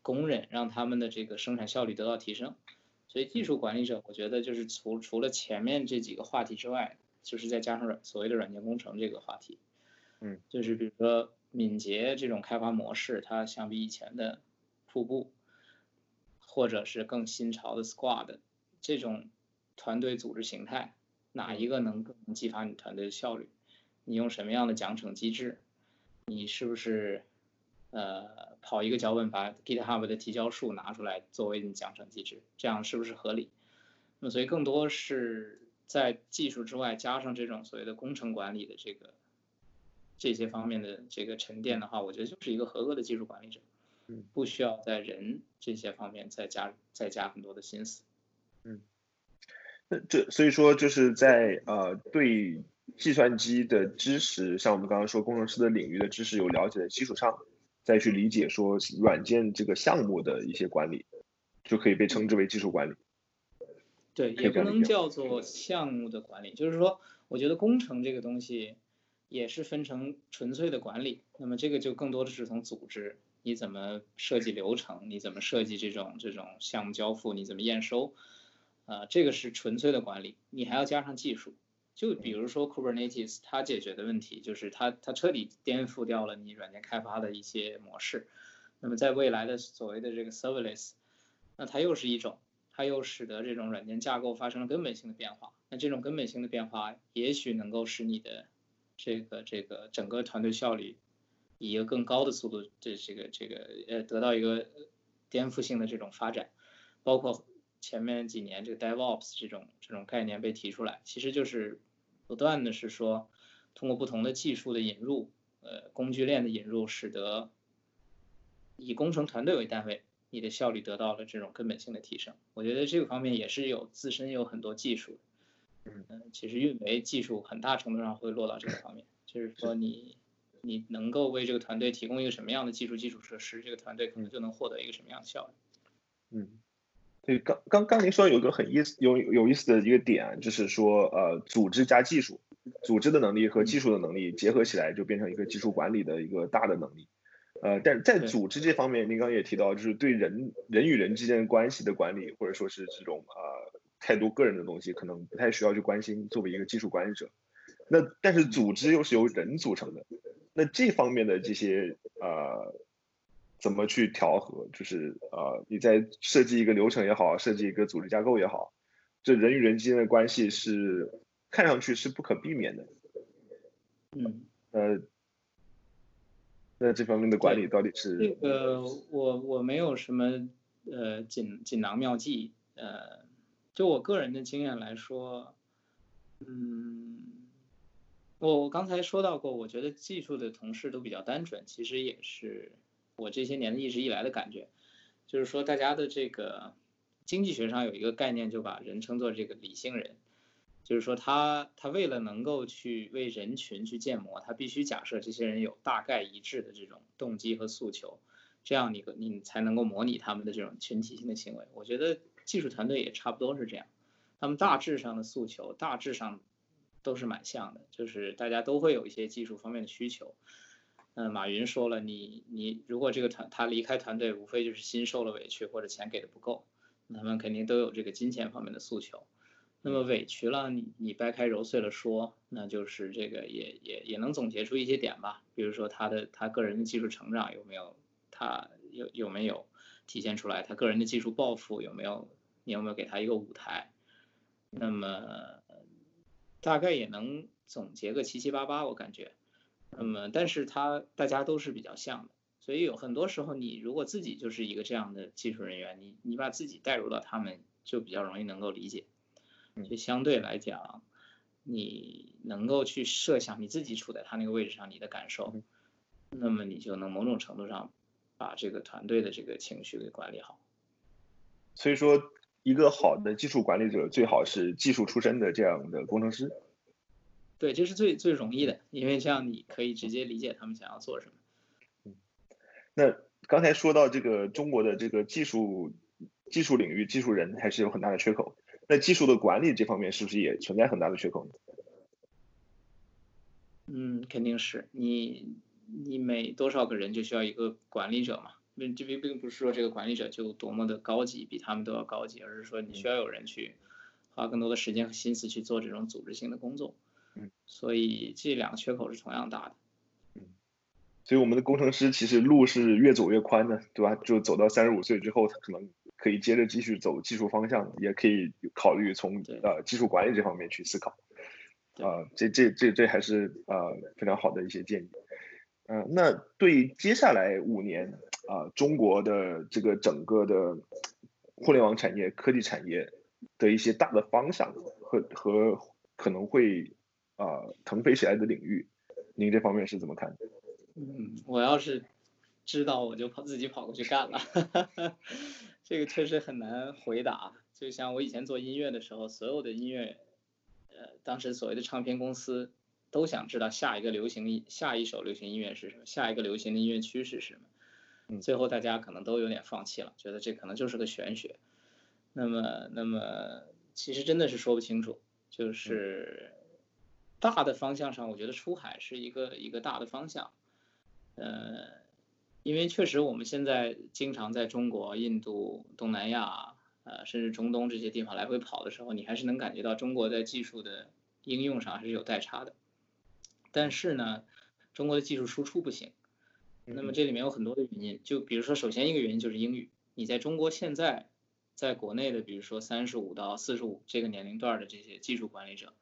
工人让他们的这个生产效率得到提升，所以技术管理者我觉得就是除除了前面这几个话题之外，就是再加上软所谓的软件工程这个话题，嗯，就是比如说敏捷这种开发模式，它相比以前的瀑布，或者是更新潮的 Squad。这种团队组织形态，哪一个能更能激发你团队的效率？你用什么样的奖惩机制？你是不是呃跑一个脚本把 GitHub 的提交数拿出来作为你奖惩机制？这样是不是合理？那么所以更多是在技术之外加上这种所谓的工程管理的这个这些方面的这个沉淀的话，我觉得就是一个合格的技术管理者，嗯不需要在人这些方面再加再加很多的心思。嗯，那这所以说就是在呃对计算机的知识，像我们刚刚说工程师的领域的知识有了解的基础上，再去理解说软件这个项目的一些管理，就可以被称之为技术管理。对，也不能叫做项目的管理，就是说，我觉得工程这个东西也是分成纯粹的管理，那么这个就更多的是从组织，你怎么设计流程，你怎么设计这种这种项目交付，你怎么验收。啊，这个是纯粹的管理，你还要加上技术。就比如说 Kubernetes，它解决的问题就是它它彻底颠覆掉了你软件开发的一些模式。那么在未来的所谓的这个 Serverless，那它又是一种，它又使得这种软件架构发生了根本性的变化。那这种根本性的变化，也许能够使你的这个这个整个团队效率以一个更高的速度，这这个这个呃得到一个颠覆性的这种发展，包括。前面几年这个 DevOps 这种这种概念被提出来，其实就是不断的是说，通过不同的技术的引入，呃，工具链的引入，使得以工程团队为单位，你的效率得到了这种根本性的提升。我觉得这个方面也是有自身有很多技术，嗯，其实运维技术很大程度上会落到这个方面，就是说你你能够为这个团队提供一个什么样的技术基础设施，这个团队可能就能获得一个什么样的效率，嗯。对，刚刚刚您说有一个很意思有有意思的一个点，就是说呃，组织加技术，组织的能力和技术的能力结合起来，就变成一个技术管理的一个大的能力。呃，但在组织这方面，您刚刚也提到，就是对人人与人之间的关系的管理，或者说是这种呃太多个人的东西，可能不太需要去关心。作为一个技术管理者，那但是组织又是由人组成的，那这方面的这些呃。怎么去调和？就是呃，你在设计一个流程也好，设计一个组织架构也好，这人与人之间的关系是看上去是不可避免的。嗯。呃，那这方面的管理到底这是？个我我没有什么呃锦锦囊妙计，呃，就我个人的经验来说，嗯，我我刚才说到过，我觉得技术的同事都比较单纯，其实也是我这些年一直以来的感觉，就是说大家的这个经济学上有一个概念，就把人称作这个理性人。就是说他他为了能够去为人群去建模，他必须假设这些人有大概一致的这种动机和诉求，这样你你才能够模拟他们的这种群体性的行为。我觉得技术团队也差不多是这样，他们大致上的诉求大致上都是蛮像的，就是大家都会有一些技术方面的需求。嗯，马云说了，你你如果这个团他离开团队，无非就是心受了委屈或者钱给的不够，他们肯定都有这个金钱方面的诉求。那么委屈了，你你掰开揉碎了说，那就是这个也也也能总结出一些点吧。比如说他的他个人的技术成长有没有，他有有没有体现出来？他个人的技术抱负有没有？你有没有给他一个舞台？那么大概也能总结个七七八八，我感觉。那么但是他大家都是比较像的，所以有很多时候你如果自己就是一个这样的技术人员，你你把自己带入到他们，就比较容易能够理解。就相对来讲，你能够去设想你自己处在他那个位置上，你的感受，那么你就能某种程度上把这个团队的这个情绪给管理好。所以说，一个好的技术管理者最好是技术出身的这样的工程师。对，这是最最容易的，因为这样你可以直接理解他们想要做什么。嗯，那刚才说到这个中国的这个技术技术领域技术人还是有很大的缺口。那技术的管理这方面，是不是也存在很大的缺口呢？嗯，肯定是你，你每多少个人就需要一个管理者嘛？那这并并不是说这个管理者就多么的高级，比他们都要高级，而是说你需要有人去花更多的时间和心思去做这种组织性的工作。嗯，所以这两个缺口是同样大的。嗯，所以我们的工程师其实路是越走越宽的，对吧？就走到三十五岁之后，他可能。可以接着继续走技术方向，也可以考虑从呃技术管理这方面去思考，啊，这这这这还是呃非常好的一些建议，嗯，那对接下来五年啊中国的这个整个的互联网产业、科技产业的一些大的方向和和可能会啊腾飞起来的领域，您这方面是怎么看？嗯，我要是知道，我就跑自己跑过去干了。这个确实很难回答，就像我以前做音乐的时候，所有的音乐，呃，当时所谓的唱片公司都想知道下一个流行下一首流行音乐是什么，下一个流行的音乐趋势是什么，最后大家可能都有点放弃了，觉得这可能就是个玄学。那么，那么其实真的是说不清楚，就是大的方向上，我觉得出海是一个一个大的方向，呃。因为确实，我们现在经常在中国、印度、东南亚，呃，甚至中东这些地方来回跑的时候，你还是能感觉到中国在技术的应用上还是有代差的。但是呢，中国的技术输出不行。那么这里面有很多的原因，就比如说，首先一个原因就是英语。你在中国现在，在国内的，比如说三十五到四十五这个年龄段的这些技术管理者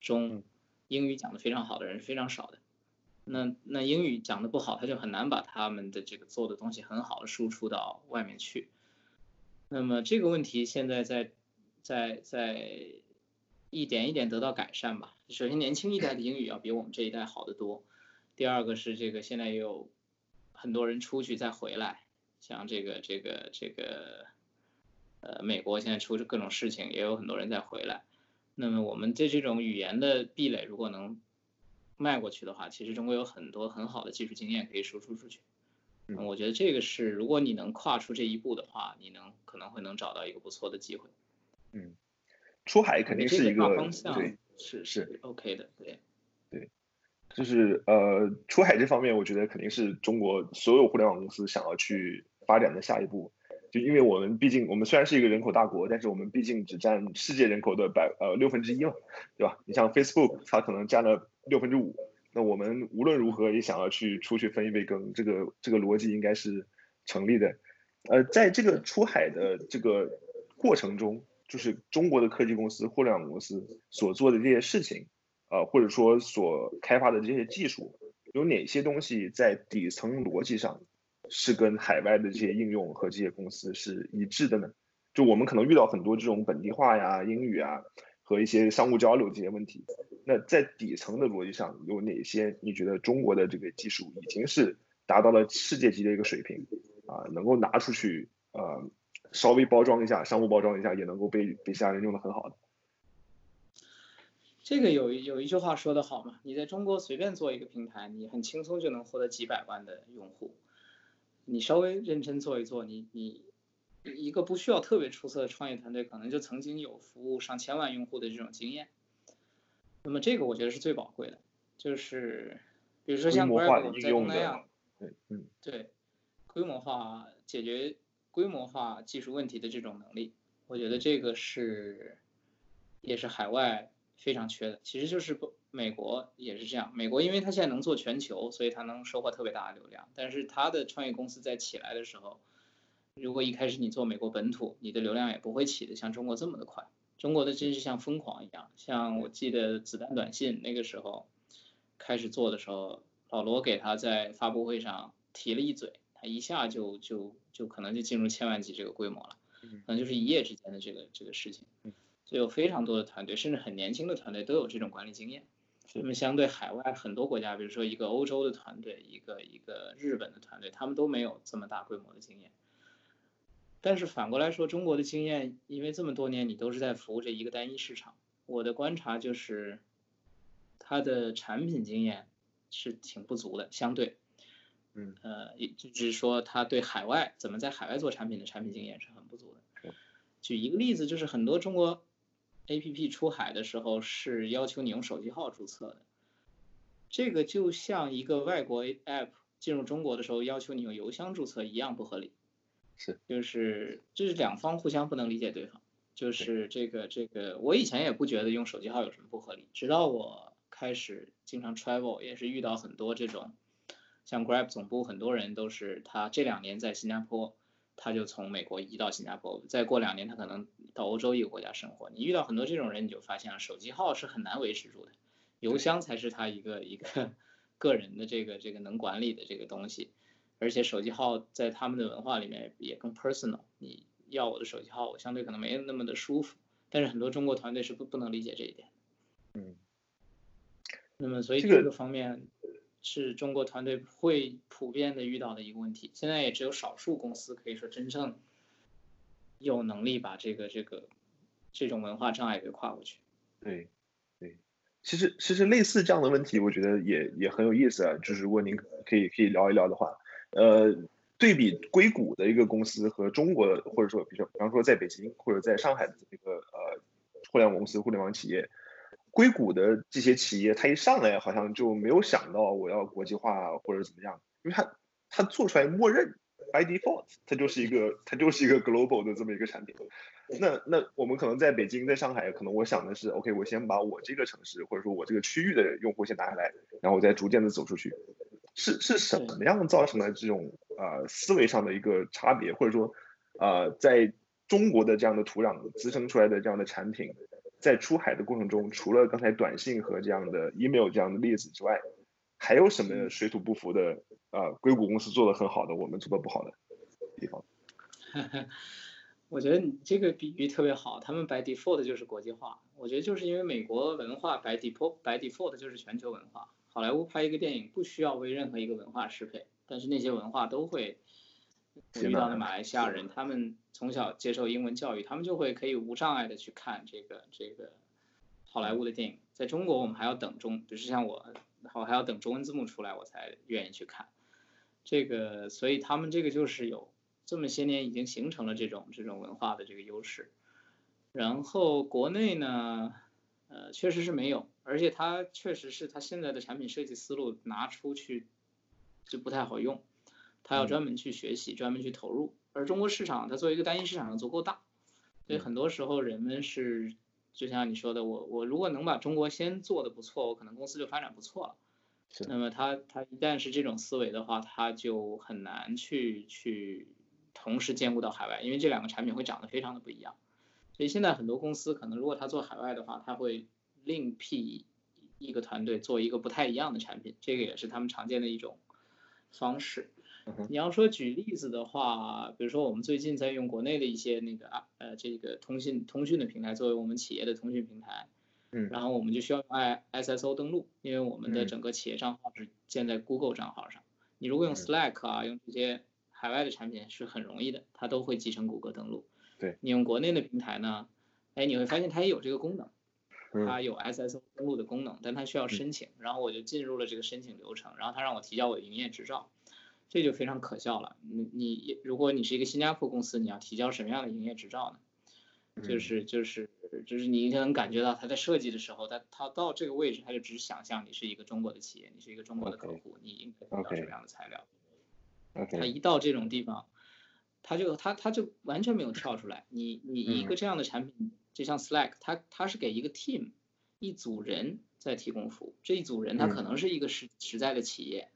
中，英语讲的非常好的人是非常少的。那那英语讲的不好，他就很难把他们的这个做的东西很好的输出到外面去。那么这个问题现在在在在一点一点得到改善吧。首先，年轻一代的英语要比我们这一代好得多。第二个是这个现在也有很多人出去再回来，像这个这个这个呃美国现在出着各种事情，也有很多人再回来。那么我们对这种语言的壁垒，如果能迈过去的话，其实中国有很多很好的技术经验可以输出出去。嗯，我觉得这个是，如果你能跨出这一步的话，你能可能会能找到一个不错的机会。嗯，出海肯定是一个方向，对，是是 OK 的，对对，就是呃，出海这方面，我觉得肯定是中国所有互联网公司想要去发展的下一步。就因为我们毕竟，我们虽然是一个人口大国，但是我们毕竟只占世界人口的百呃六分之一嘛，对吧？你像 Facebook，它可能占了六分之五，那我们无论如何也想要去出去分一杯羹，这个这个逻辑应该是成立的。呃，在这个出海的这个过程中，就是中国的科技公司、互联网公司所做的这些事情，呃，或者说所开发的这些技术，有哪些东西在底层逻辑上是跟海外的这些应用和这些公司是一致的呢？就我们可能遇到很多这种本地化呀、英语啊和一些商务交流这些问题。那在底层的逻辑上有哪些？你觉得中国的这个技术已经是达到了世界级的一个水平啊，能够拿出去呃稍微包装一下、商务包装一下，也能够被被其他人用的很好的？这个有有一句话说的好嘛，你在中国随便做一个平台，你很轻松就能获得几百万的用户。你稍微认真做一做，你你一个不需要特别出色的创业团队，可能就曾经有服务上千万用户的这种经验。那么这个我觉得是最宝贵的，就是比如说像 Grab 在那样，对，嗯，对，规模化解决规模化技术问题的这种能力，我觉得这个是也是海外。非常缺的，其实就是不，美国也是这样。美国因为它现在能做全球，所以它能收获特别大的流量。但是它的创业公司在起来的时候，如果一开始你做美国本土，你的流量也不会起的像中国这么的快。中国的真是像疯狂一样，像我记得子弹短信那个时候开始做的时候，老罗给他在发布会上提了一嘴，他一下就就就可能就进入千万级这个规模了，可能就是一夜之间的这个这个事情。所以有非常多的团队，甚至很年轻的团队都有这种管理经验。那么相对海外很多国家，比如说一个欧洲的团队，一个一个日本的团队，他们都没有这么大规模的经验。但是反过来说，中国的经验，因为这么多年你都是在服务这一个单一市场，我的观察就是，它的产品经验是挺不足的，相对，嗯，呃，也就是说，他对海外怎么在海外做产品的产品经验是很不足的。举一个例子，就是很多中国。A P P 出海的时候是要求你用手机号注册的，这个就像一个外国 App 进入中国的时候要求你用邮箱注册一样不合理。是，就是这是两方互相不能理解对方。就是这个这个，我以前也不觉得用手机号有什么不合理，直到我开始经常 travel，也是遇到很多这种，像 Grab 总部很多人都是他这两年在新加坡。他就从美国移到新加坡，再过两年他可能到欧洲一个国家生活。你遇到很多这种人，你就发现了手机号是很难维持住的，邮箱才是他一个一个 个人的这个这个能管理的这个东西。而且手机号在他们的文化里面也更 personal，你要我的手机号，我相对可能没有那么的舒服。但是很多中国团队是不不能理解这一点。嗯。那么所以这个方面。是中国团队会普遍的遇到的一个问题。现在也只有少数公司可以说真正有能力把这个这个这种文化障碍给跨过去。对，对，其实其实类似这样的问题，我觉得也也很有意思啊。就是如果您可以可以聊一聊的话，呃，对比硅谷的一个公司和中国或者说比如比方说在北京或者在上海的这个呃互联网公司、互联网企业。硅谷的这些企业，它一上来好像就没有想到我要国际化或者怎么样，因为它它做出来默认 by default，它就是一个它就是一个 global 的这么一个产品。那那我们可能在北京在上海，可能我想的是，OK，我先把我这个城市或者说我这个区域的用户先拿下来，然后我再逐渐的走出去。是是什么样造成了这种呃思维上的一个差别，或者说呃在中国的这样的土壤滋生出来的这样的产品？在出海的过程中，除了刚才短信和这样的 email 这样的例子之外，还有什么水土不服的啊？硅谷公司做的很好的，我们做的不好的地方？我觉得你这个比喻特别好，他们 by default 就是国际化。我觉得就是因为美国文化 by default by default 就是全球文化。好莱坞拍一个电影不需要为任何一个文化适配，但是那些文化都会。我遇到的马来西亚人，他们从小接受英文教育，他们就会可以无障碍的去看这个这个好莱坞的电影。在中国，我们还要等中，比如像我，我还要等中文字幕出来，我才愿意去看。这个，所以他们这个就是有这么些年已经形成了这种这种文化的这个优势。然后国内呢，呃，确实是没有，而且它确实是它现在的产品设计思路拿出去就不太好用。他要专门去学习，专门去投入，而中国市场它作为一个单一市场足够大，所以很多时候人们是就像你说的，我我如果能把中国先做的不错，我可能公司就发展不错了。那么他他一旦是这种思维的话，他就很难去去同时兼顾到海外，因为这两个产品会长得非常的不一样。所以现在很多公司可能如果他做海外的话，他会另辟一个团队做一个不太一样的产品，这个也是他们常见的一种方式。你要说举例子的话，比如说我们最近在用国内的一些那个啊呃这个通信通讯的平台作为我们企业的通讯平台，嗯，然后我们就需要用 I SSO 登录，因为我们的整个企业账号是建在 Google 账号上。你如果用 Slack 啊，用这些海外的产品是很容易的，它都会集成谷歌登录。对，你用国内的平台呢，哎，你会发现它也有这个功能，它有 SSO 登录的功能，但它需要申请，然后我就进入了这个申请流程，然后它让我提交我的营业执照。这就非常可笑了。你你如果你是一个新加坡公司，你要提交什么样的营业执照呢？就是就是就是你能感觉到他在设计的时候，他他到这个位置，他就只想象你是一个中国的企业，你是一个中国的客户，你应该提交什么样的材料。他一到这种地方，他就他他就完全没有跳出来。你你一个这样的产品，就像 Slack，它它是给一个 team 一组人在提供服务，这一组人他可能是一个实实在的企业。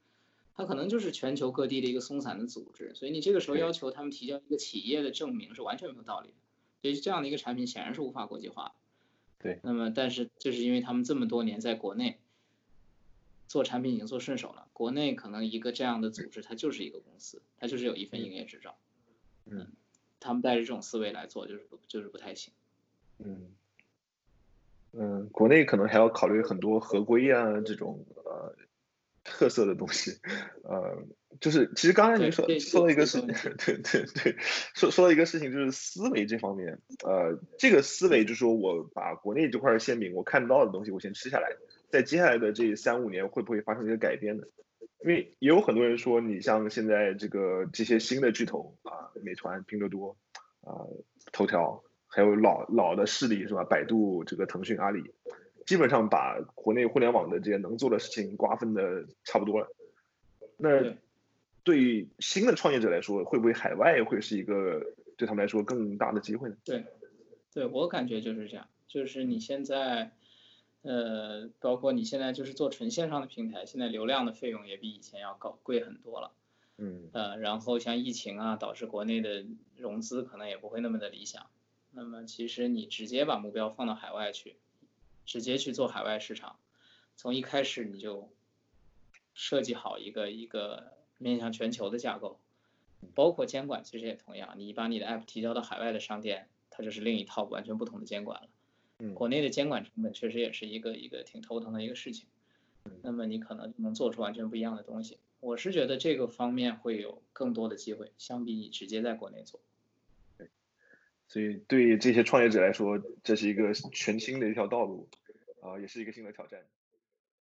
它可能就是全球各地的一个松散的组织，所以你这个时候要求他们提交一个企业的证明是完全没有道理的。所以这样的一个产品显然是无法国际化。对。那么，但是就是因为他们这么多年在国内做产品已经做顺手了，国内可能一个这样的组织它就是一个公司，它就是有一份营业执照。嗯。他们带着这种思维来做，就是就是不太行。嗯。嗯，国内可能还要考虑很多合规啊这种呃。特色的东西，呃，就是其实刚才您说说到一个事情，对对对，说说到 一个事情就是思维这方面，呃，这个思维就是说我把国内这块馅饼我看不到的东西我先吃下来，在接下来的这三五年会不会发生一个改变呢？因为也有很多人说，你像现在这个这些新的巨头啊，美团、拼多多啊、头条，还有老老的势力是吧？百度、这个腾讯、阿里。基本上把国内互联网的这些能做的事情瓜分的差不多了。那对于新的创业者来说，会不会海外会是一个对他们来说更大的机会呢？对，对我感觉就是这样。就是你现在，呃，包括你现在就是做纯线上的平台，现在流量的费用也比以前要高贵很多了。嗯。呃，然后像疫情啊，导致国内的融资可能也不会那么的理想。那么其实你直接把目标放到海外去。直接去做海外市场，从一开始你就设计好一个一个面向全球的架构，包括监管其实也同样。你把你的 app 提交到海外的商店，它就是另一套完全不同的监管了。嗯。国内的监管成本确实也是一个一个挺头疼的一个事情。那么你可能能做出完全不一样的东西。我是觉得这个方面会有更多的机会，相比你直接在国内做。所以对这些创业者来说，这是一个全新的一条道路，啊，也是一个新的挑战。